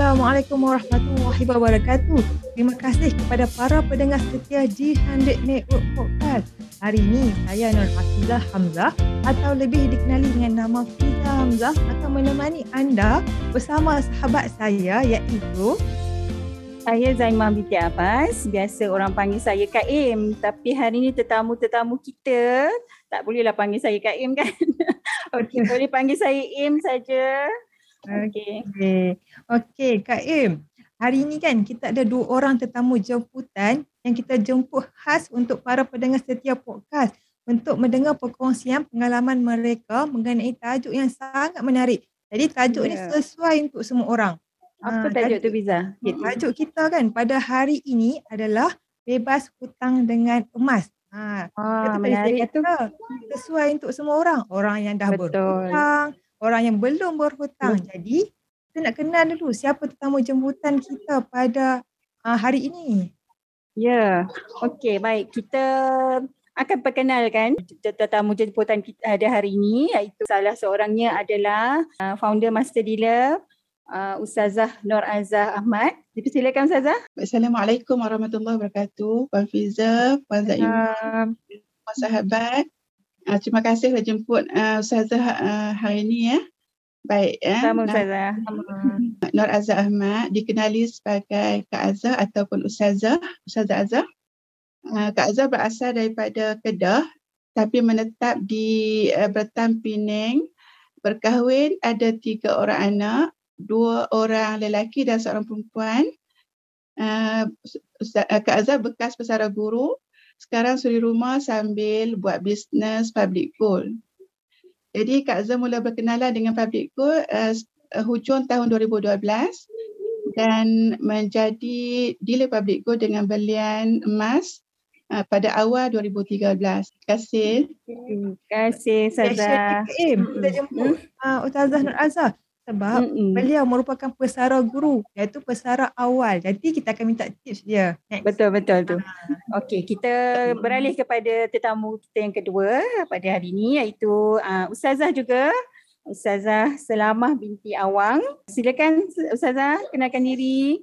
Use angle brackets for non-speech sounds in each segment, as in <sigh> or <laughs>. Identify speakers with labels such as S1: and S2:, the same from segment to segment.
S1: Assalamualaikum warahmatullahi wabarakatuh. Terima kasih kepada para pendengar setia G100 Network Podcast. Hari ini saya Nur Hafilah Hamzah atau lebih dikenali dengan nama Fiza Hamzah akan menemani anda bersama sahabat saya iaitu
S2: saya Zaimah binti Abbas. Biasa orang panggil saya Kak Im. Tapi hari ini tetamu-tetamu kita tak bolehlah panggil saya Kak Im kan. <laughs> Okey, boleh panggil saya Im saja.
S1: Okey. Okey, okay, Kak Im. Hari ini kan kita ada dua orang tetamu jemputan yang kita jemput khas untuk para pendengar setiap podcast untuk mendengar perkongsian pengalaman mereka mengenai tajuk yang sangat menarik. Jadi tajuk yeah. ni ya. sesuai untuk semua orang.
S2: Apa ha, tajuk tu Biza?
S1: Tajuk kita kan pada hari ini adalah bebas hutang dengan emas. Ha, ah, menarik tu. Sesuai untuk semua orang. Orang yang dah Betul. berhutang, orang yang belum berhutang. Hmm. Jadi kita nak kenal dulu siapa tetamu jemputan kita pada uh, hari ini.
S2: Ya, yeah. okey baik. Kita akan perkenalkan tetamu jemputan kita pada hari ini iaitu salah seorangnya adalah uh, founder Master Dealer uh, Ustazah Nur Azah Ahmad. Dipersilakan Ustazah.
S3: Assalamualaikum warahmatullahi wabarakatuh. Puan Fiza, Puan Zaimah, uh, sahabat. Uh, terima kasih telah jemput uh, Ustazah uh, hari ini ya.
S2: Baik ya. Sama Ustazah. <laughs>
S3: Nur Azah Ahmad dikenali sebagai Kak Azah ataupun Ustazah, Ustazah Azah. Uh, Kak Azah berasal daripada Kedah tapi menetap di uh, Bertam Penang. Berkahwin ada tiga orang anak, dua orang lelaki dan seorang perempuan. Uh, Kak Azah bekas pesara guru sekarang suri rumah sambil buat bisnes public gold. Jadi Kak Zah mula berkenalan dengan public gold uh, hujung tahun 2012 dan menjadi dealer public gold dengan belian emas uh, pada awal 2013. Terima kasih.
S2: Terima kasih Ustazah.
S1: Kita jemput uh, Ustazah Nur Azhar sebab Mm-mm. beliau merupakan pesara guru iaitu pesara awal. Jadi kita akan minta tips dia.
S2: Next. Betul betul tu. Ha. Okey, kita beralih kepada tetamu kita yang kedua pada hari ini iaitu uh, ustazah juga Ustazah Selamah binti Awang. Silakan Ustazah kenalkan diri.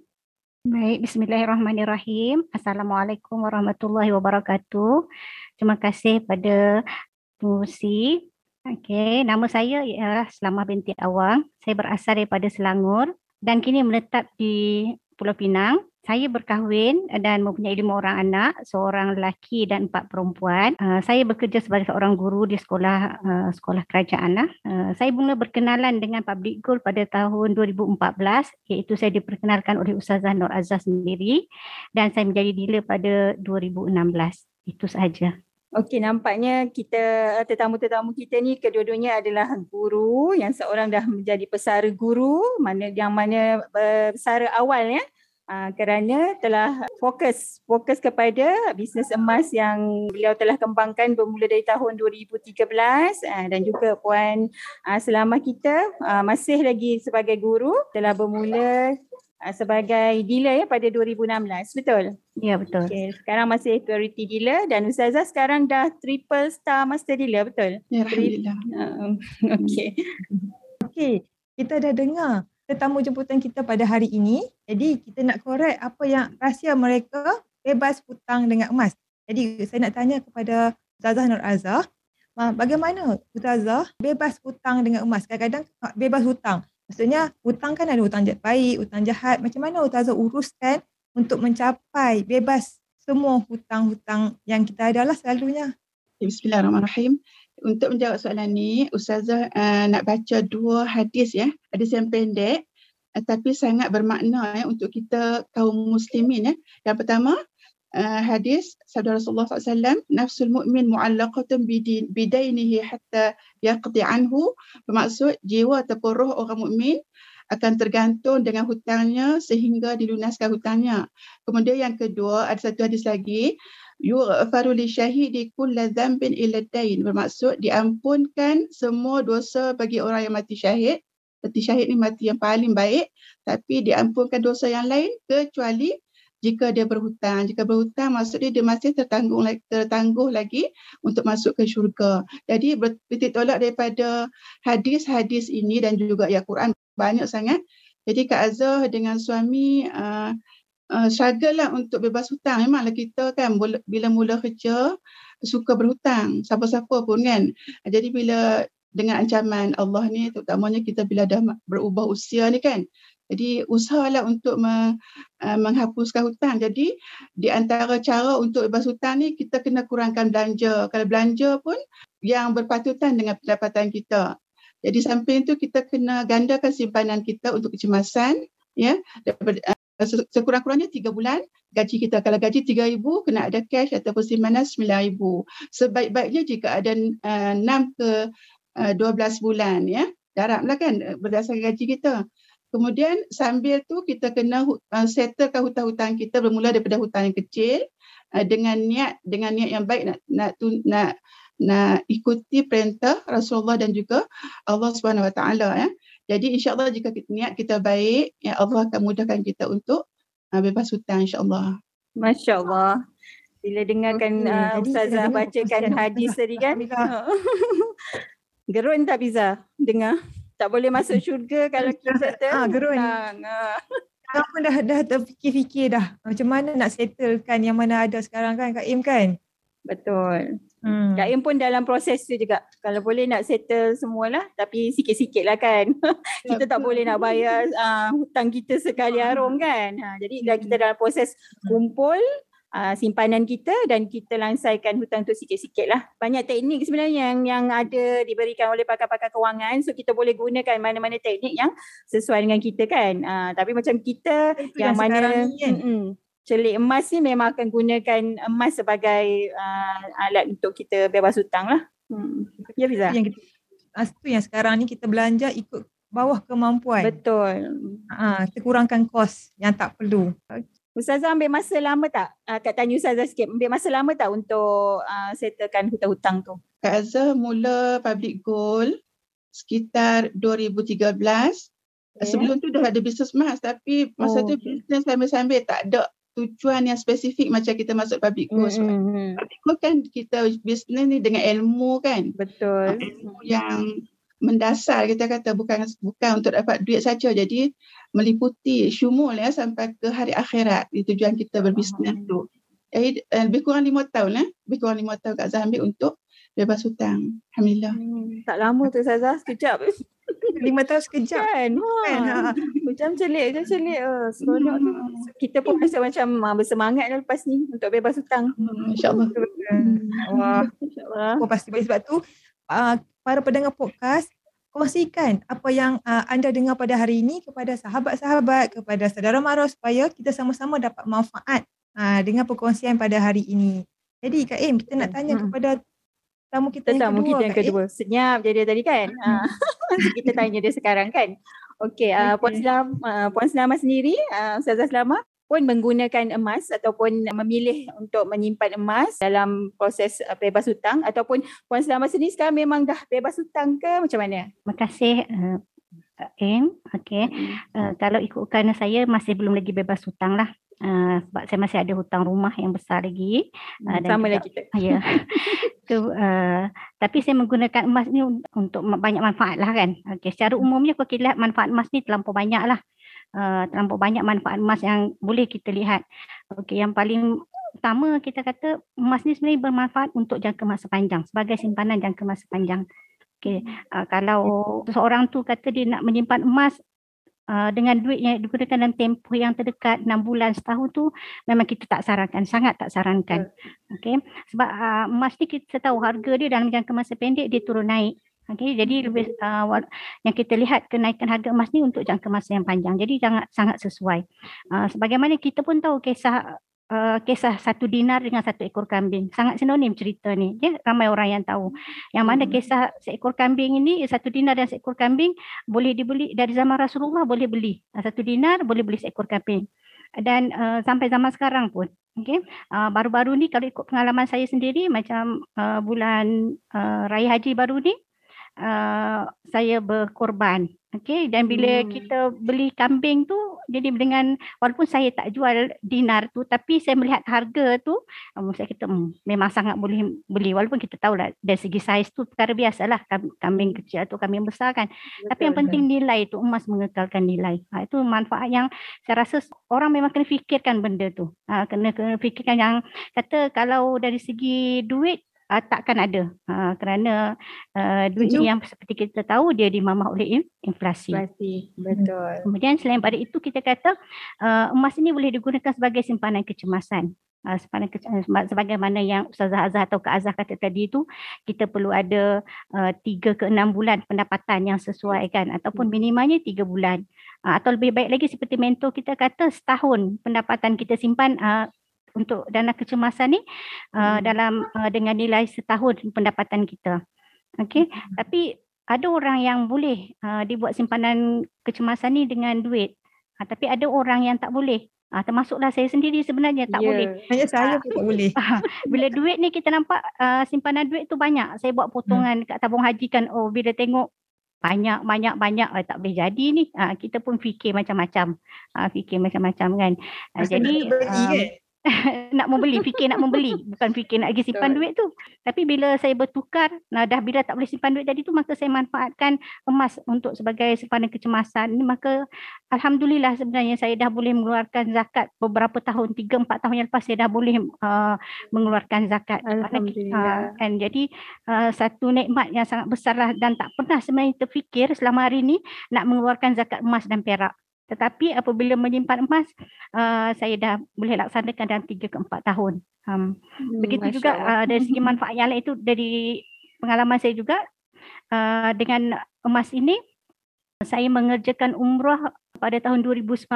S4: Baik, bismillahirrahmanirrahim. Assalamualaikum warahmatullahi wabarakatuh. Terima kasih pada pengurusi Okey, nama saya ialah Selamah binti Awang. Saya berasal daripada Selangor dan kini menetap di Pulau Pinang. Saya berkahwin dan mempunyai lima orang anak, seorang lelaki dan empat perempuan. Uh, saya bekerja sebagai seorang guru di sekolah uh, sekolah kerajaan. Uh, saya mula berkenalan dengan Public Gold pada tahun 2014 iaitu saya diperkenalkan oleh Ustazah Nur Azhar sendiri dan saya menjadi dealer pada 2016. Itu sahaja.
S2: Okey, nampaknya kita tetamu-tetamu kita ni kedua-duanya adalah guru yang seorang dah menjadi pesara guru mana yang mana pesara awal ya. Uh, kerana telah fokus fokus kepada bisnes emas yang beliau telah kembangkan bermula dari tahun 2013 uh, dan juga puan uh, selama kita masih lagi sebagai guru telah bermula sebagai dealer ya pada 2016 betul?
S4: Ya betul.
S2: Okay. sekarang masih priority dealer dan ustazah sekarang dah triple star master dealer betul?
S3: Ya alhamdulillah. uh, <laughs>
S2: okey.
S1: Okey kita dah dengar tetamu jemputan kita pada hari ini. Jadi kita nak korek apa yang rahsia mereka bebas hutang dengan emas. Jadi saya nak tanya kepada Ustazah Nur Azhar bagaimana Ustazah bebas hutang dengan emas? Kadang-kadang bebas hutang Maksudnya hutang kan ada hutang baik, hutang jahat. Macam mana Ustazah uruskan untuk mencapai bebas semua hutang-hutang yang kita ada lah selalunya.
S3: Bismillahirrahmanirrahim. Untuk menjawab soalan ni, Ustazah uh, nak baca dua hadis ya. Hadis yang pendek uh, tapi sangat bermakna ya untuk kita kaum muslimin ya. Yang pertama, uh, hadis sabda Rasulullah SAW nafsul mu'min mu'allaqatun bidainihi hatta yaqdi anhu bermaksud jiwa ataupun roh orang mukmin akan tergantung dengan hutangnya sehingga dilunaskan hutangnya. Kemudian yang kedua ada satu hadis lagi yughfaru li syahidi kulli dhanbin illa dain bermaksud diampunkan semua dosa bagi orang yang mati syahid. Mati syahid ni mati yang paling baik tapi diampunkan dosa yang lain kecuali jika dia berhutang. Jika berhutang maksudnya dia masih tertanggung lagi, tertangguh lagi untuk masuk ke syurga. Jadi bertitik tolak daripada hadis-hadis ini dan juga ya Quran banyak sangat Jadi Kak Azhar dengan suami uh, uh, lah untuk bebas hutang. Memanglah kita kan bila mula kerja suka berhutang. Siapa-siapa pun kan. Jadi bila dengan ancaman Allah ni terutamanya kita bila dah berubah usia ni kan. Jadi usahalah untuk me, uh, menghapuskan hutang. Jadi di antara cara untuk bebas hutang ni kita kena kurangkan belanja. Kalau belanja pun yang berpatutan dengan pendapatan kita. Jadi samping itu kita kena gandakan simpanan kita untuk kecemasan ya daripada uh, sekurang-kurangnya tiga bulan gaji kita kalau gaji tiga ribu kena ada cash ataupun simpanan sembilan ribu sebaik-baiknya jika ada uh, enam ke uh, dua belas bulan ya darablah kan berdasarkan gaji kita kemudian sambil tu kita kena uh, settlekan hutang-hutang kita bermula daripada hutang yang kecil uh, dengan niat dengan niat yang baik nak nak tu, nak nak ikuti perintah Rasulullah dan juga Allah Subhanahu Wa Taala ya. Jadi insya-Allah jika kita, niat kita baik, ya Allah akan mudahkan kita untuk uh, bebas hutang insya-Allah.
S2: Masya-Allah. Bila dengarkan okay. uh, ustazah bacakan hadis tadi kan. <laughs> gerun tak Biza? Dengar. Tak boleh masuk syurga kalau kita. <laughs>
S1: Ah, gerun. Sekarang pun dah, dah terfikir-fikir dah macam mana nak settlekan yang mana ada sekarang kan Kak Im kan?
S2: Betul. Hmm. Kak Im pun dalam proses tu juga. Kalau boleh nak settle semualah tapi sikit-sikit lah kan. <laughs> kita tak boleh nak bayar uh, hutang kita sekali harum kan. Ha, jadi hmm. kita dalam proses kumpul uh, simpanan kita dan kita lansaikan hutang tu sikit-sikit lah. Banyak teknik sebenarnya yang yang ada diberikan oleh pakar-pakar kewangan. So kita boleh gunakan mana-mana teknik yang sesuai dengan kita kan. Uh, tapi macam kita Itu yang, mana... Ni, kan? celik emas ni memang akan gunakan emas sebagai uh, alat untuk kita bebas hutang lah. Hmm. Ya Fiza?
S1: Yang kita, itu yang sekarang ni kita belanja ikut bawah kemampuan.
S2: Betul.
S1: Ha, kita kurangkan kos yang tak perlu.
S2: Ustazah ambil masa lama tak? Uh, Kak tanya Ustazah sikit. Ambil masa lama tak untuk uh, settlekan hutang-hutang tu?
S3: Kak Azhar mula public goal sekitar 2013. Okay. Sebelum tu dah ada bisnes emas tapi masa oh, tu okay. bisnes sambil-sambil tak ada tujuan yang spesifik macam kita masuk public course. Mm-hmm. Public course kan kita bisnes ni dengan ilmu kan.
S2: Betul.
S3: Ilmu yang mendasar kita kata bukan bukan untuk dapat duit saja. Jadi meliputi syumul ya sampai ke hari akhirat di tujuan kita berbisnes tu. Eh, lebih kurang lima tahun eh. Lebih kurang lima tahun Kak Zah ambil untuk bebas hutang. Alhamdulillah. Hmm,
S2: tak lama tu Zah, sekejap. <laughs>
S1: lima tahun sekejap.
S2: Kan? kan? Ha. Macam celik, macam celik. Oh, seronok tu. Kita pun rasa macam uh, bersemangat lepas ni untuk bebas hutang.
S3: Hmm, InsyaAllah.
S1: Wah. <laughs> InsyaAllah. Oh, pasti sebab tu uh, para pendengar podcast kongsikan apa yang uh, anda dengar pada hari ini kepada sahabat-sahabat, kepada saudara mara supaya kita sama-sama dapat manfaat uh, dengan perkongsian pada hari ini. Jadi Kak Im, kita nak tanya hmm. kepada tamu kita yang
S2: tamu
S1: kedua.
S2: kita yang kedua. Senyap jadi tadi kan. Hmm. <laughs> kita tanya dia sekarang kan. Okey, uh, Puan Selam, uh, Puan Selama sendiri, uh, Ustazah Selama pun menggunakan emas ataupun memilih untuk menyimpan emas dalam proses uh, bebas hutang ataupun Puan Selama sendiri sekarang memang dah bebas hutang ke macam mana?
S4: Terima kasih uh, M. Okay. Uh, kalau ikutkan saya masih belum lagi bebas hutang lah. Uh, sebab saya masih ada hutang rumah yang besar lagi.
S2: Uh, dan Sama juga, lagi kita.
S4: Ya. <laughs> tu, uh, tapi saya menggunakan emas ni untuk banyak manfaat lah kan. Okay. Secara umumnya kalau kita lihat manfaat emas ni terlampau banyak lah. Uh, terlampau banyak manfaat emas yang boleh kita lihat. Okay. Yang paling utama kita kata emas ni sebenarnya bermanfaat untuk jangka masa panjang. Sebagai simpanan jangka masa panjang. Okay. Uh, kalau seorang tu kata dia nak menyimpan emas uh, dengan duit yang digunakan dalam tempoh yang terdekat 6 bulan setahun tu memang kita tak sarankan sangat tak sarankan okey sebab uh, emas ni kita tahu harga dia dalam jangka masa pendek dia turun naik okey jadi lebih uh, yang kita lihat kenaikan harga emas ni untuk jangka masa yang panjang jadi sangat sangat sesuai uh, sebagaimana kita pun tahu kisah uh, kisah satu dinar dengan satu ekor kambing. Sangat sinonim cerita ni. Ya, ramai orang yang tahu. Yang mana hmm. kisah seekor kambing ini, satu dinar dan seekor kambing boleh dibeli dari zaman Rasulullah boleh beli. Satu dinar boleh beli seekor kambing. Dan uh, sampai zaman sekarang pun. Okay. Uh, baru-baru ni kalau ikut pengalaman saya sendiri macam uh, bulan uh, Raya Haji baru ni, uh, saya berkorban Okey dan bila
S2: Hmm.
S4: kita beli kambing tu jadi dengan walaupun saya tak jual dinar tu tapi saya melihat harga tu um, saya kata hmm, memang sangat boleh beli walaupun kita tahu lah dari segi saiz tu perkara biasalah kam- kambing kecil atau kambing besar kan tapi yang
S2: Betul.
S4: penting nilai tu emas mengekalkan nilai. Ha, itu manfaat yang saya rasa orang memang kena fikirkan benda tu. Ha, kena kena fikirkan yang kata kalau dari segi duit uh, takkan ada. Ha, kerana uh, duit
S1: Setuju.
S4: ni yang seperti kita tahu dia dimamah oleh in- inflasi.
S2: Pasti. Betul.
S4: Kemudian selain pada itu kita kata uh, emas ini boleh digunakan sebagai simpanan kecemasan. Uh, uh, sebagaimana yang Ustazah Azhar atau Kak Azhar kata tadi itu kita perlu ada uh, 3 ke 6 bulan pendapatan yang sesuai kan ataupun minimalnya 3 bulan. Uh, atau lebih baik lagi seperti mentor kita kata setahun pendapatan kita simpan uh, untuk dana kecemasan ni uh,
S2: Hmm.
S4: dalam uh, dengan nilai setahun pendapatan kita. Okey, tapi ada orang yang boleh uh, dibuat simpanan kecemasan ni dengan duit. Uh, tapi ada orang yang tak boleh. Uh, termasuklah saya sendiri sebenarnya tak
S2: Ya.
S4: boleh.
S1: Hanya saya pun tak boleh. <laughs>
S4: Bila duit ni kita nampak uh, simpanan duit tu banyak. Saya buat potongan kat tabung haji kan. Oh bila tengok banyak banyak banyak uh, tak boleh jadi ni. Uh, kita pun fikir macam-macam. Uh, fikir macam-macam kan. Uh, jadi um,
S1: kan? <laughs>
S4: nak membeli, fikir nak membeli, bukan fikir nak pergi simpan
S2: Betul.
S4: duit tu. Tapi bila saya bertukar, nah dah bila tak boleh simpan duit tadi tu maka saya manfaatkan emas untuk sebagai simpanan kecemasan. Ni maka alhamdulillah sebenarnya saya dah boleh mengeluarkan zakat beberapa tahun, 3 4 tahun yang lepas saya dah boleh uh, mengeluarkan zakat.
S2: Alhamdulillah.
S4: Uh, kan jadi uh, satu nikmat yang sangat besar lah dan tak pernah sebenarnya terfikir selama hari ni nak mengeluarkan zakat emas dan perak. Tetapi apabila menyimpan emas, uh, saya dah boleh laksanakan dalam 3 ke 4 tahun. Um,
S2: Hmm,
S4: begitu
S2: Masya
S4: juga uh, dari segi <laughs> manfaat yang lain itu dari pengalaman saya juga uh, dengan emas ini saya mengerjakan umrah pada tahun 2019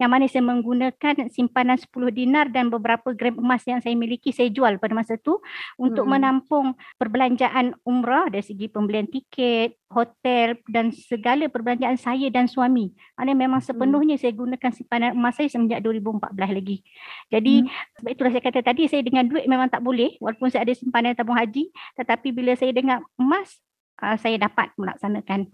S4: yang mana saya menggunakan simpanan 10 dinar dan beberapa gram emas yang saya miliki saya jual pada masa itu untuk
S2: Hmm.
S4: menampung perbelanjaan umrah dari segi pembelian tiket, hotel dan segala perbelanjaan saya dan suami. Maknanya memang sepenuhnya saya gunakan simpanan emas saya semenjak 2014 lagi. Jadi sebab itulah saya kata tadi saya dengan duit memang tak boleh walaupun saya ada simpanan tabung haji tetapi bila saya dengar emas uh, saya dapat melaksanakan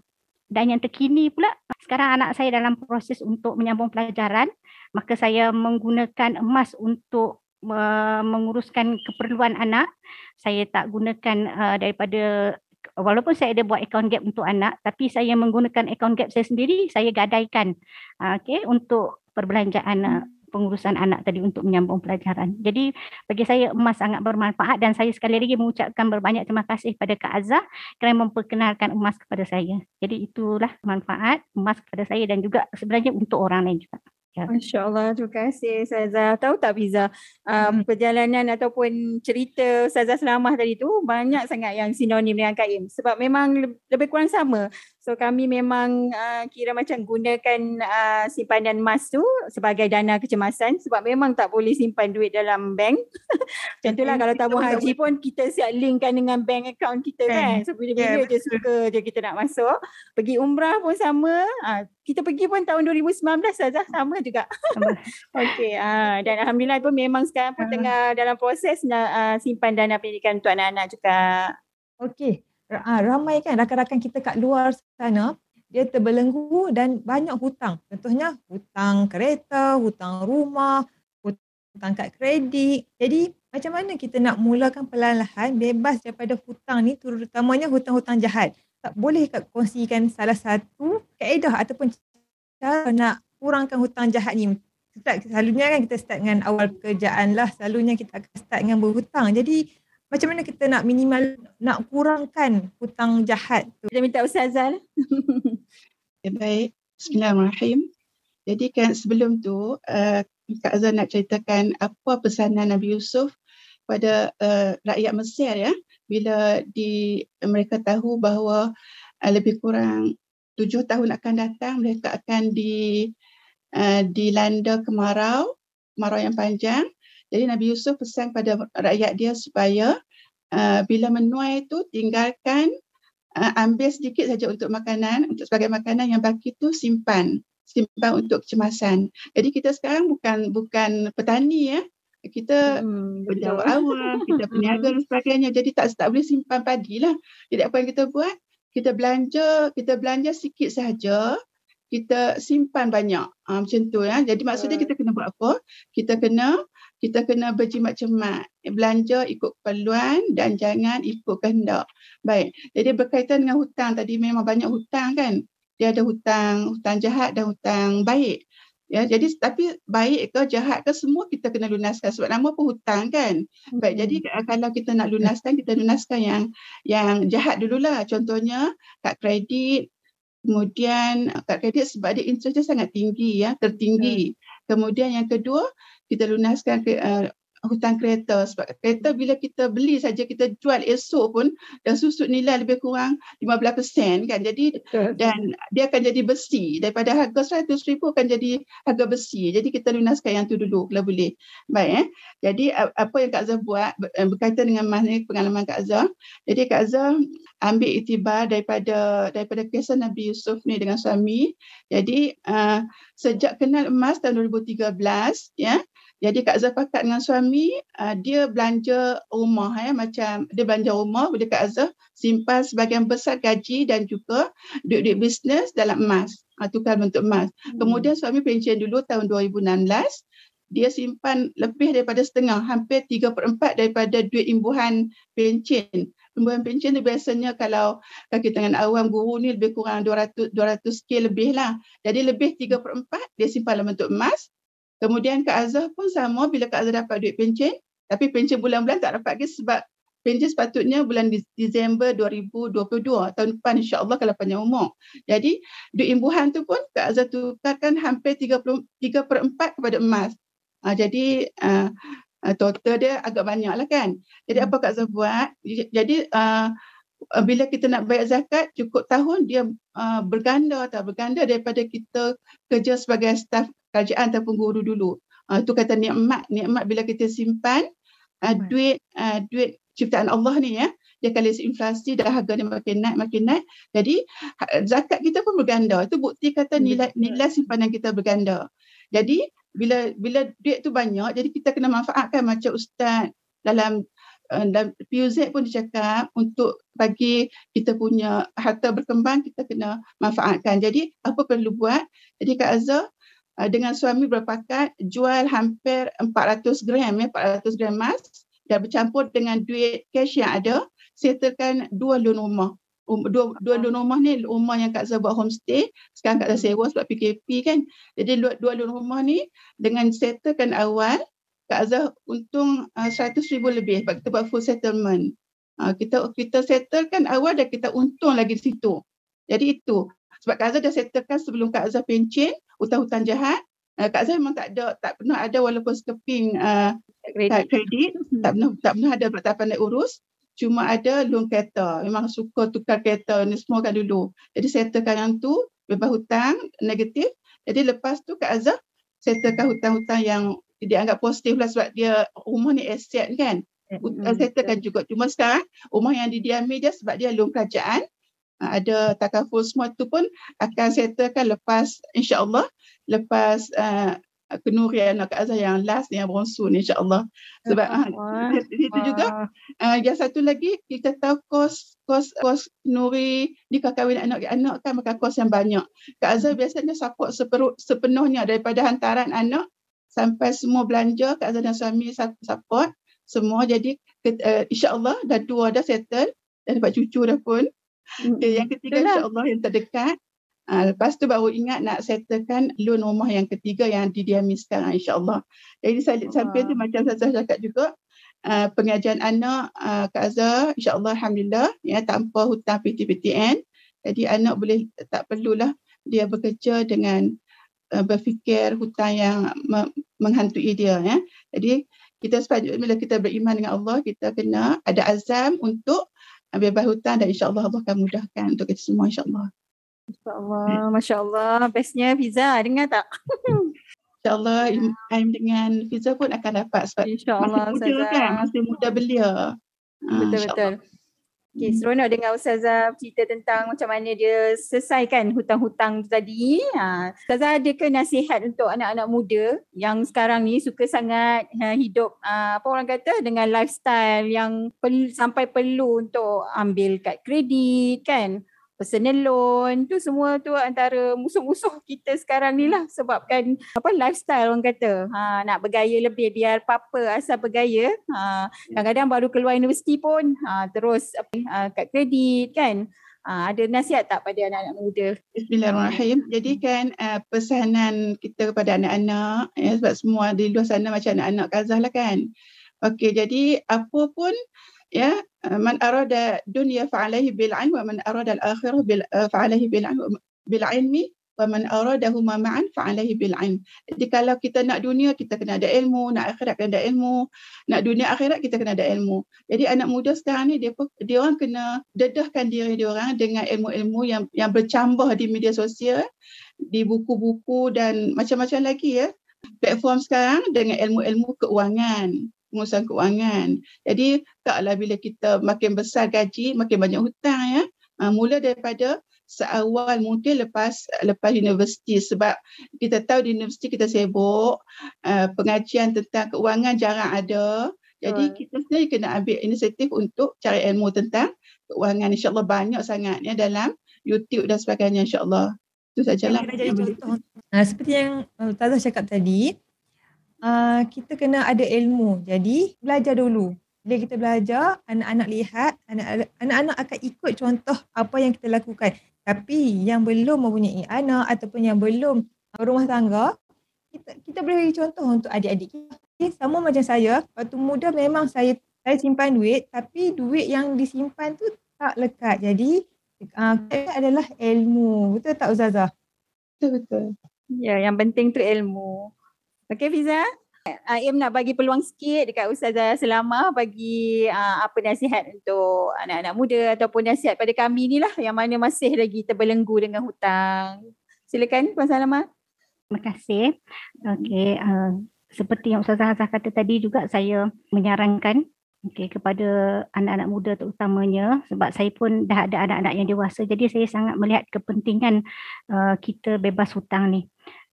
S4: dan yang terkini pula sekarang anak saya dalam proses untuk menyambung pelajaran maka saya menggunakan emas untuk uh, menguruskan keperluan anak. Saya tak gunakan uh, daripada walaupun saya ada buat account gap untuk anak tapi saya menggunakan account gap saya sendiri saya gadaikan uh, okey untuk perbelanjaan uh, pengurusan anak tadi untuk menyambung pelajaran. Jadi bagi saya emas sangat bermanfaat dan saya sekali lagi mengucapkan berbanyak terima kasih kepada Kak Azhar kerana memperkenalkan emas kepada saya. Jadi itulah manfaat emas kepada saya dan juga sebenarnya untuk orang lain juga.
S2: Masya Allah, terima kasih Ustazah. Tahu tak Fiza,
S1: Hmm.
S2: um, perjalanan ataupun cerita Ustazah Selamah tadi tu banyak sangat yang sinonim dengan Kaim. Sebab memang le- lebih kurang sama. So kami memang uh, kira macam gunakan uh, simpanan emas tu sebagai dana kecemasan sebab memang tak boleh simpan duit dalam bank. <laughs> Macam itulah kalau tabung haji pun kita siap linkkan dengan bank account kita kan. So bila-bila
S1: Ya,
S2: je suka je kita nak masuk. Pergi umrah pun sama. Ah, kita pergi pun tahun 2019 saja sama juga. <laughs> Okey, ah dan alhamdulillah pun memang sekarang pun
S1: Ah.
S2: tengah dalam proses nak ah, simpan dana pendidikan untuk anak-anak juga.
S1: Okey. Ah, ramai kan rakan-rakan kita kat luar sana dia terbelenggu dan banyak hutang. Contohnya hutang kereta, hutang rumah, hutang kad kredit. Jadi macam mana kita nak mulakan perlahan-lahan bebas daripada hutang ni terutamanya hutang-hutang jahat. Tak boleh Kak kongsikan salah satu kaedah ataupun cara nak kurangkan hutang jahat ni. Start, selalunya kan kita start dengan awal pekerjaan lah. Selalunya kita akan start dengan berhutang. Jadi macam mana kita nak minimal, nak kurangkan hutang jahat tu.
S2: Kita minta Ustazah lah.
S3: Ya, baik. Bismillahirrahmanirrahim. Jadi kan sebelum tu uh, Kak Azhar nak ceritakan apa pesanan Nabi Yusuf pada uh, rakyat Mesir ya bila di mereka tahu bahawa uh, lebih kurang tujuh tahun akan datang mereka akan di uh, dilanda kemarau kemarau yang panjang jadi Nabi Yusuf pesan pada rakyat dia supaya uh, bila menuai itu tinggalkan uh, ambil sedikit saja untuk makanan untuk sebagai makanan yang baki tu simpan simpan untuk kecemasan. Jadi kita sekarang bukan bukan petani ya. Kita
S2: Hmm,
S3: berdakwah awal, kita berniaga dan sebagainya. Jadi tak tak boleh simpan padi lah. Jadi apa yang kita buat? kita belanja kita belanja sikit saja. Kita simpan banyak. Uh, macam tu ya. Jadi maksudnya kita kena buat apa? Kita kena kita kena berjimat cermat belanja ikut keperluan dan jangan ikut kehendak baik jadi berkaitan dengan hutang tadi memang banyak hutang kan dia ada hutang hutang jahat dan hutang baik Ya, jadi tapi baik ke jahat ke semua kita kena lunaskan sebab nama pun hutang kan. Baik, jadi hmm. kalau kita nak lunaskan kita lunaskan yang yang jahat dululah. Contohnya kad kredit, kemudian kad kredit sebab dia interest dia sangat tinggi ya, tertinggi. Kemudian yang kedua kita lunaskan uh, hutang kereta. Sebab kereta bila kita beli saja kita jual esok pun dah susut nilai lebih kurang 15% kan. Jadi dan dia akan jadi besi. Daripada harga 100 ribu akan jadi harga besi. Jadi kita lunaskan yang tu dulu kalau boleh. Baik eh. Jadi apa yang Kak Zah buat eh, berkaitan dengan mana pengalaman Kak Zah. Jadi Kak Zah ambil itibar daripada daripada kisah Nabi Yusuf ni dengan suami. Jadi uh, sejak kenal emas tahun 2013 ya jadi Kak Azhar pakat dengan suami, uh, dia belanja rumah ya macam dia belanja rumah bila Kak Azhar simpan sebagian besar gaji dan juga duit-duit bisnes dalam emas. Uh, tukar bentuk emas. Hmm. Kemudian suami pencen dulu tahun 2016 dia simpan lebih daripada setengah, hampir 3 per 4 daripada duit imbuhan pencen. Imbuhan pencen tu biasanya kalau kaki tangan awam guru ni lebih kurang 200 200k lebih lah. Jadi lebih 3 per 4 dia simpan dalam bentuk emas. Kemudian Kak Azhar pun sama bila Kak Azhar dapat duit pencen. Tapi pencen bulan-bulan tak dapat lagi sebab pencen sepatutnya bulan Disember 2022. Tahun depan insyaAllah kalau panjang umur. Jadi duit imbuhan tu pun Kak Azhar tukarkan hampir 33 per 4 kepada emas. Uh, jadi uh, total dia agak banyak lah kan. Jadi apa Kak Azhar buat? Jadi uh, bila kita nak bayar zakat cukup tahun dia uh, berganda atau berganda daripada kita kerja sebagai staf kerajaan ataupun guru dulu. Uh, itu kata nikmat, nikmat bila kita simpan uh, duit uh, duit ciptaan Allah ni ya. Dia kali inflasi dah harga dia makin naik makin naik. Jadi zakat kita pun berganda. Itu bukti kata nilai nilai simpanan kita berganda. Jadi bila bila duit tu banyak jadi kita kena manfaatkan macam ustaz dalam uh, dan PUZ pun dicakap untuk bagi kita punya harta berkembang kita kena manfaatkan. Jadi apa perlu buat? Jadi Kak Azhar uh, dengan suami berpakat jual hampir 400 gram ya 400 gram emas dan bercampur dengan duit cash yang ada settlekan dua loan rumah. Um, dua, dua loan rumah ni rumah yang Kak Zah buat homestay sekarang Kak Zah sewa sebab PKP kan. Jadi dua, dua loan rumah ni dengan settlekan awal Kak Zah untung uh, 100 ribu lebih sebab kita buat full settlement. Uh, kita kita settlekan awal dan kita untung lagi di situ. Jadi itu sebab Kak Azhar dah settlekan sebelum Kak Azhar pencen hutang-hutang jahat. Uh, Kak Azhar memang tak ada, tak pernah ada walaupun sekeping uh, kredit, kredit hmm. tak pernah tak pernah ada tak pandai urus. Cuma ada loan kereta. Memang suka tukar kereta ni semua kan dulu. Jadi settlekan yang tu, bebas hutang negatif. Jadi lepas tu Kak Azhar settlekan hutang-hutang yang dianggap positif lah sebab dia rumah ni aset kan. Mm-hmm. Settlekan juga. Cuma sekarang rumah yang didiami dia sebab dia loan kerajaan ada takaful semua tu pun akan settlekan lepas insyaAllah lepas uh, kenurian Kak Azhar yang last yang bronsu ni insyaAllah. Sebab uh, itu juga uh, yang satu lagi kita tahu kos kos kos nuri di kahwin anak-anak kan makan kos yang banyak. Kak Azhar biasanya support seperu, sepenuhnya daripada hantaran anak sampai semua belanja Kak Azhar dan suami support semua. Jadi uh, insyaAllah dah dua dah settle dan dapat cucu dah pun Okay, yang ketiga insyaAllah yang terdekat. Uh, lepas tu baru ingat nak settlekan loan rumah yang ketiga yang didiami sekarang insyaAllah. Jadi saya sampai tu macam saya cakap juga. Uh, pengajian anak uh, Kak Azhar insyaAllah Alhamdulillah ya, tanpa hutang PTPTN. Jadi anak boleh tak perlulah dia bekerja dengan uh, berfikir hutang yang me- menghantui dia. Ya. Jadi kita sepatutnya bila kita beriman dengan Allah kita kena ada azam untuk bebas hutang dan insyaAllah Allah akan mudahkan untuk kita semua insyaAllah.
S2: InsyaAllah, Masya Allah. Bestnya Fiza, dengar tak? <laughs>
S3: InsyaAllah Aim dengan Fiza pun akan dapat sebab masih muda kan, masih muda belia.
S2: Betul-betul. Okay, hmm. seronok dengar Ustazah cerita tentang macam mana dia selesaikan hutang-hutang tadi. Ha, Ustazah ada ke nasihat untuk anak-anak muda yang sekarang ni suka sangat ha, hidup ha, apa orang kata dengan lifestyle yang per, sampai perlu untuk ambil kad kredit kan. Personal loan. Tu semua tu antara musuh-musuh kita sekarang ni lah sebabkan apa lifestyle orang kata. Ha, nak bergaya lebih biar apa-apa asal bergaya. Ha, kadang-kadang baru keluar universiti pun ha, terus apa, ha, kad kredit kan. Ha, ada nasihat tak pada anak-anak muda?
S3: Bismillahirrahmanirrahim. Jadi kan uh, pesanan kita kepada anak-anak ya, sebab semua di luar sana macam anak-anak kazah lah kan. Okey, jadi apa pun ya man arada dunya fa alaihi bil ilm wa man arada al akhirah bil fa alaihi bil bil ilmi wa man aradahuma ma'an fa alaihi bil ilm. Jadi kalau kita nak dunia kita kena ada ilmu, nak akhirat kena ada ilmu, nak dunia akhirat kita kena ada ilmu. Jadi anak muda sekarang ni dia dia orang kena dedahkan diri dia orang dengan ilmu-ilmu yang yang bercambah di media sosial, di buku-buku dan macam-macam lagi ya. Platform sekarang dengan ilmu-ilmu keuangan pengurusan keuangan. Jadi taklah bila kita makin besar gaji, makin banyak hutang ya. Uh, mula daripada seawal mungkin lepas lepas universiti sebab kita tahu di universiti kita sibuk uh, pengajian tentang keuangan jarang ada. Jadi oh. kita sendiri kena ambil inisiatif untuk cari ilmu tentang keuangan. InsyaAllah banyak sangat ya dalam YouTube dan sebagainya insyaAllah. Itu sajalah.
S1: Uh, seperti yang Tazah cakap tadi, uh, kita kena ada ilmu. Jadi belajar dulu. Bila kita belajar, anak-anak lihat, anak-anak akan ikut contoh apa yang kita lakukan. Tapi yang belum mempunyai anak ataupun yang belum rumah tangga, kita, kita boleh bagi contoh untuk adik-adik kita. Sama macam saya, waktu muda memang saya saya simpan duit tapi duit yang disimpan tu tak lekat. Jadi uh, adalah ilmu. Betul tak Ustazah?
S3: Betul-betul.
S2: Ya, yang penting tu ilmu. Okey Fiza. Uh, Im nak bagi peluang sikit dekat Ustazah Selama bagi uh, apa nasihat untuk anak-anak muda ataupun nasihat pada kami ni lah yang mana masih lagi terbelenggu dengan hutang. Silakan Puan Salama.
S4: Terima kasih. Okey, uh, seperti yang Ustazah Hazah kata tadi juga saya menyarankan okay, kepada anak-anak muda terutamanya sebab saya pun dah ada anak-anak yang dewasa jadi saya sangat melihat kepentingan uh, kita bebas hutang ni.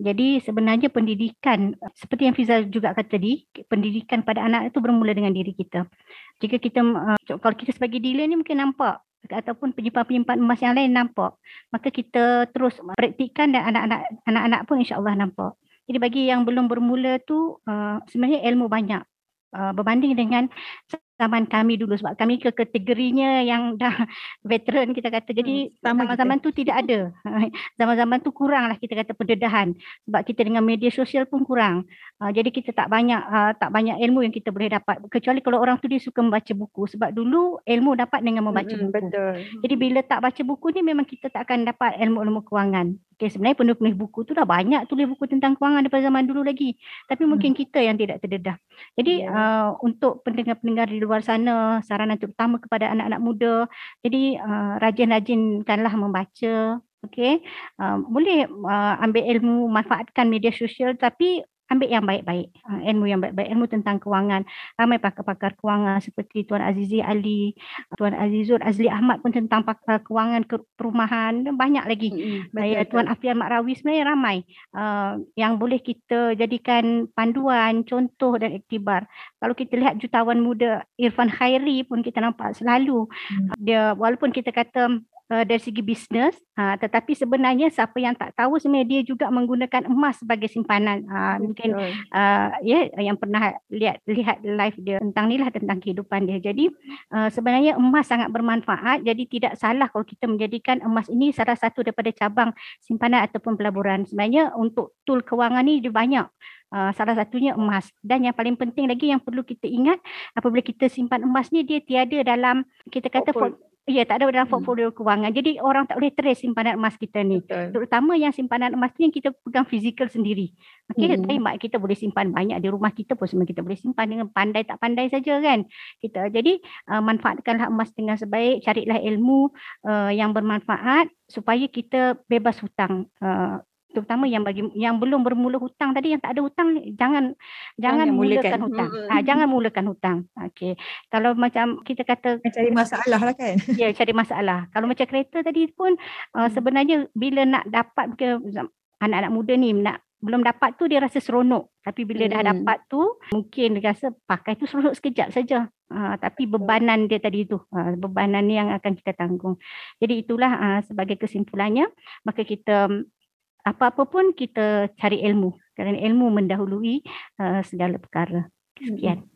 S4: Jadi sebenarnya pendidikan seperti yang Fiza juga kata tadi, pendidikan pada anak itu bermula dengan diri kita. Jika kita uh, kalau kita sebagai dealer ni mungkin nampak ataupun penyimpan-penyimpan emas yang lain nampak, maka kita terus praktikkan dan anak-anak anak-anak pun insya-Allah nampak. Jadi bagi yang belum bermula tu uh, sebenarnya ilmu banyak. Berbanding dengan zaman kami dulu sebab kami ke kategorinya yang dah <laughs> veteran kita kata jadi hmm, zaman-zaman tu tidak ada <laughs> zaman-zaman tu kuranglah kita kata pendedahan sebab kita dengan media sosial pun kurang uh, jadi kita tak banyak uh, tak banyak ilmu yang kita boleh dapat kecuali kalau orang tu dia suka membaca buku sebab dulu ilmu dapat dengan membaca hmm, buku betul. jadi bila tak baca buku ni memang kita tak akan dapat ilmu-ilmu kewangan Okay, sebenarnya penulis buku tu dah banyak tulis buku tentang kewangan daripada zaman dulu lagi. Tapi hmm. mungkin kita yang tidak terdedah. Jadi yeah. uh, untuk pendengar-pendengar di luar sana, saranan terutama kepada anak-anak muda. Jadi uh, rajin-rajinkanlah membaca. Okay. Uh, boleh uh, ambil ilmu, manfaatkan media sosial tapi ambil yang baik-baik, uh, ilmu yang baik-baik, ilmu tentang kewangan. Ramai pakar-pakar kewangan seperti Tuan Azizi Ali, Tuan Azizur Azli Ahmad pun tentang pakar kewangan ke perumahan, banyak lagi. Mm-hmm. Tuan Afian Makrawi sebenarnya ramai uh, yang boleh kita jadikan panduan, contoh dan iktibar. Kalau kita lihat jutawan muda Irfan Khairi pun kita nampak selalu mm. dia walaupun kita kata uh, dari segi bisnes uh, tetapi sebenarnya siapa yang tak tahu sebenarnya dia juga menggunakan emas sebagai simpanan. Uh, mungkin uh, ya yang pernah lihat lihat live dia tentang ni lah tentang kehidupan dia. Jadi uh, sebenarnya emas sangat bermanfaat. Jadi tidak salah kalau kita menjadikan emas ini salah satu daripada cabang simpanan ataupun pelaburan. Sebenarnya untuk tool kewangan ni dia banyak Uh, salah satunya emas. Dan yang paling penting lagi yang perlu kita ingat apabila kita simpan emas ni dia tiada dalam kita kata Ya, tak ada dalam hmm. portfolio hmm. kewangan. Jadi orang tak boleh trace simpanan emas kita ni. Betul. Terutama yang simpanan emas ni yang kita pegang fizikal sendiri. Okey, hmm. tapi mak kita boleh simpan banyak di rumah kita pun semua kita boleh simpan dengan pandai tak pandai saja kan. Kita jadi uh, manfaatkanlah emas dengan sebaik, carilah ilmu uh, yang bermanfaat supaya kita bebas hutang. Uh, terutama yang bagi yang belum bermula hutang tadi yang tak ada hutang jangan jangan, jangan mulakan hutang. Ha, jangan mulakan hutang. Okey. Kalau macam kita kata
S1: cari masalah lah kan.
S4: Ya, cari masalah. Kalau macam kereta tadi pun uh, sebenarnya bila nak dapat ke anak-anak muda ni nak belum dapat tu dia rasa seronok. Tapi bila hmm. dah dapat tu mungkin dia rasa pakai tu seronok sekejap saja. Uh, tapi bebanan dia tadi itu, uh, bebanan yang akan kita tanggung. Jadi itulah uh, sebagai kesimpulannya, maka kita apa-apa pun kita cari ilmu kerana ilmu mendahului uh, segala perkara. Sekian.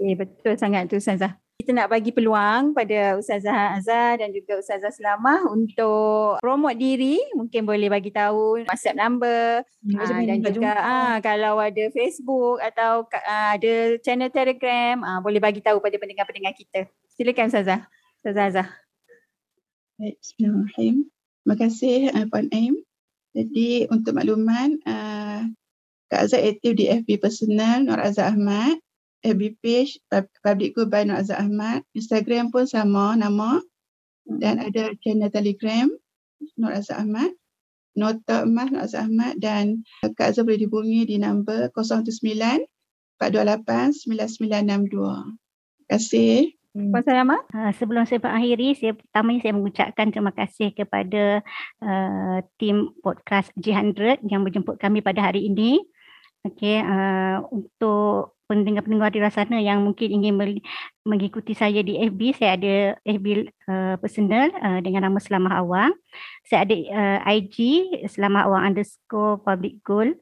S2: Okay, betul sangat tu Ustazah kita nak bagi peluang pada Ustazah Azhar dan juga Ustazah Selamah untuk promote diri. Mungkin boleh bagi tahu WhatsApp number hmm, aa, dan juga aa, kalau ada Facebook atau aa, ada channel Telegram, aa, boleh bagi tahu pada pendengar-pendengar kita. Silakan Ustazah. Ustazah Azhar.
S3: Baik, Bismillahirrahmanirrahim. Terima kasih uh, Puan Aim. Jadi untuk makluman, uh, Kak Azhar aktif di FB personal Nur Azhar Ahmad. FB page Public Good by Nur Azhar Ahmad. Instagram pun sama nama. Dan ada channel Telegram Nur Azhar Ahmad. Nota emas Nur Azhar Ahmad dan Kak Azhar boleh dihubungi di nombor 019 428 9962. Terima kasih.
S2: Hmm. Puan Salama?
S4: Uh, sebelum saya mengakhiri, saya pertamanya saya mengucapkan terima kasih kepada uh, tim podcast G100 yang menjemput kami pada hari ini. Okey, uh, untuk pendengar-pendengar di luar sana yang mungkin ingin mengikuti saya di FB, saya ada FB uh, personal uh, dengan nama Selamah Awang. Saya ada uh, IG Selamah Awang underscore public goal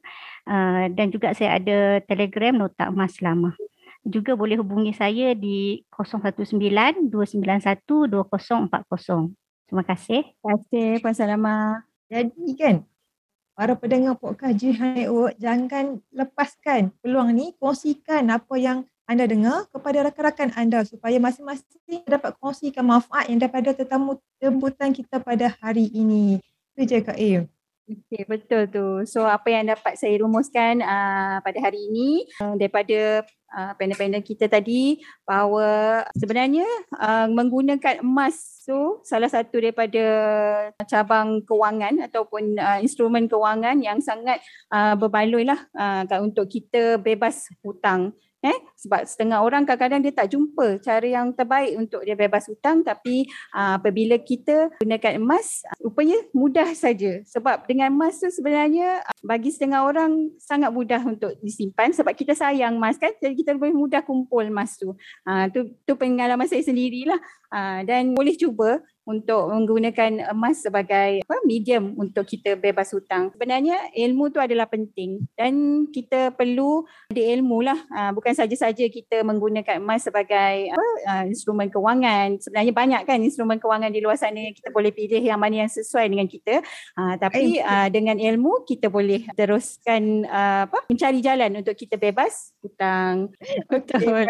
S4: uh, dan juga saya ada Telegram Nota Emas Selamah. Juga boleh hubungi saya di 019 291 2040. Terima kasih.
S2: Terima kasih Puan Salamah.
S1: Jadi kan para pendengar podcast Jihan Network jangan lepaskan peluang ni kongsikan apa yang anda dengar kepada rakan-rakan anda supaya masing-masing dapat kongsikan manfaat yang daripada tetamu jemputan kita pada hari ini. Itu je Kak Aim.
S2: Okay, betul tu. So apa yang dapat saya rumuskan uh, pada hari ini uh, daripada uh, panel-panel kita tadi bahawa sebenarnya uh, menggunakan emas tu salah satu daripada cabang kewangan ataupun uh, instrumen kewangan yang sangat uh, berbaloi lah uh, untuk kita bebas hutang. Eh, sebab setengah orang kadang-kadang dia tak jumpa cara yang terbaik untuk dia bebas hutang. Tapi aa, uh, apabila kita gunakan emas rupanya mudah saja. Sebab dengan emas tu sebenarnya bagi setengah orang sangat mudah untuk disimpan sebab kita sayang emas kan? Jadi kita lebih mudah kumpul emas tu. Ha, tu, tu pengalaman saya sendirilah. Uh, dan boleh cuba untuk menggunakan emas sebagai apa medium untuk kita bebas hutang. Sebenarnya ilmu tu adalah penting dan kita perlu ada ilmu lah. Uh, bukan saja-saja kita menggunakan emas sebagai apa, uh, instrumen kewangan. Sebenarnya banyak kan instrumen kewangan di luar sana yang kita boleh pilih yang mana yang sesuai dengan kita. Uh, tapi dengan ilmu kita boleh teruskan apa mencari jalan untuk kita bebas hutang. Betul.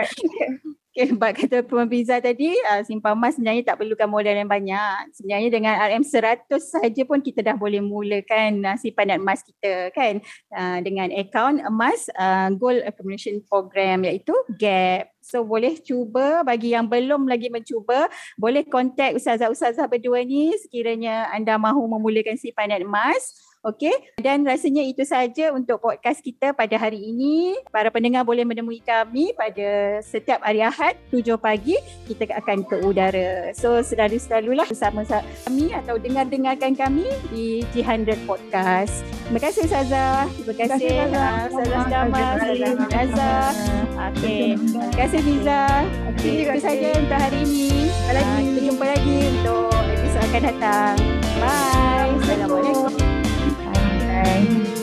S2: Okay, sebab <laughs> kata Puan Fiza tadi, uh, simpan emas sebenarnya tak perlukan modal yang banyak. Sebenarnya dengan RM100 saja pun kita dah boleh mulakan uh, simpanan emas kita kan. Uh, dengan akaun emas uh, Gold Accumulation Program iaitu GAP. So boleh cuba bagi yang belum lagi mencuba, boleh kontak ustazah-ustazah berdua ni sekiranya anda mahu memulakan simpanan emas. Okey, dan rasanya itu saja untuk podcast kita pada hari ini. Para pendengar boleh menemui kami pada setiap hari Ahad 7 pagi kita akan ke udara. So selalu-selalulah bersama kami atau dengar-dengarkan kami di G100 Podcast. Terima kasih Saza. Terima kasih Saza Dama, Saza Gaza. Okay, Terima kasih Liza. Okey, okay. itu saja untuk hari ini. Sampai lagi. Kita jumpa lagi untuk episod akan datang. Bye. Assalamualaikum. Bye. Bye.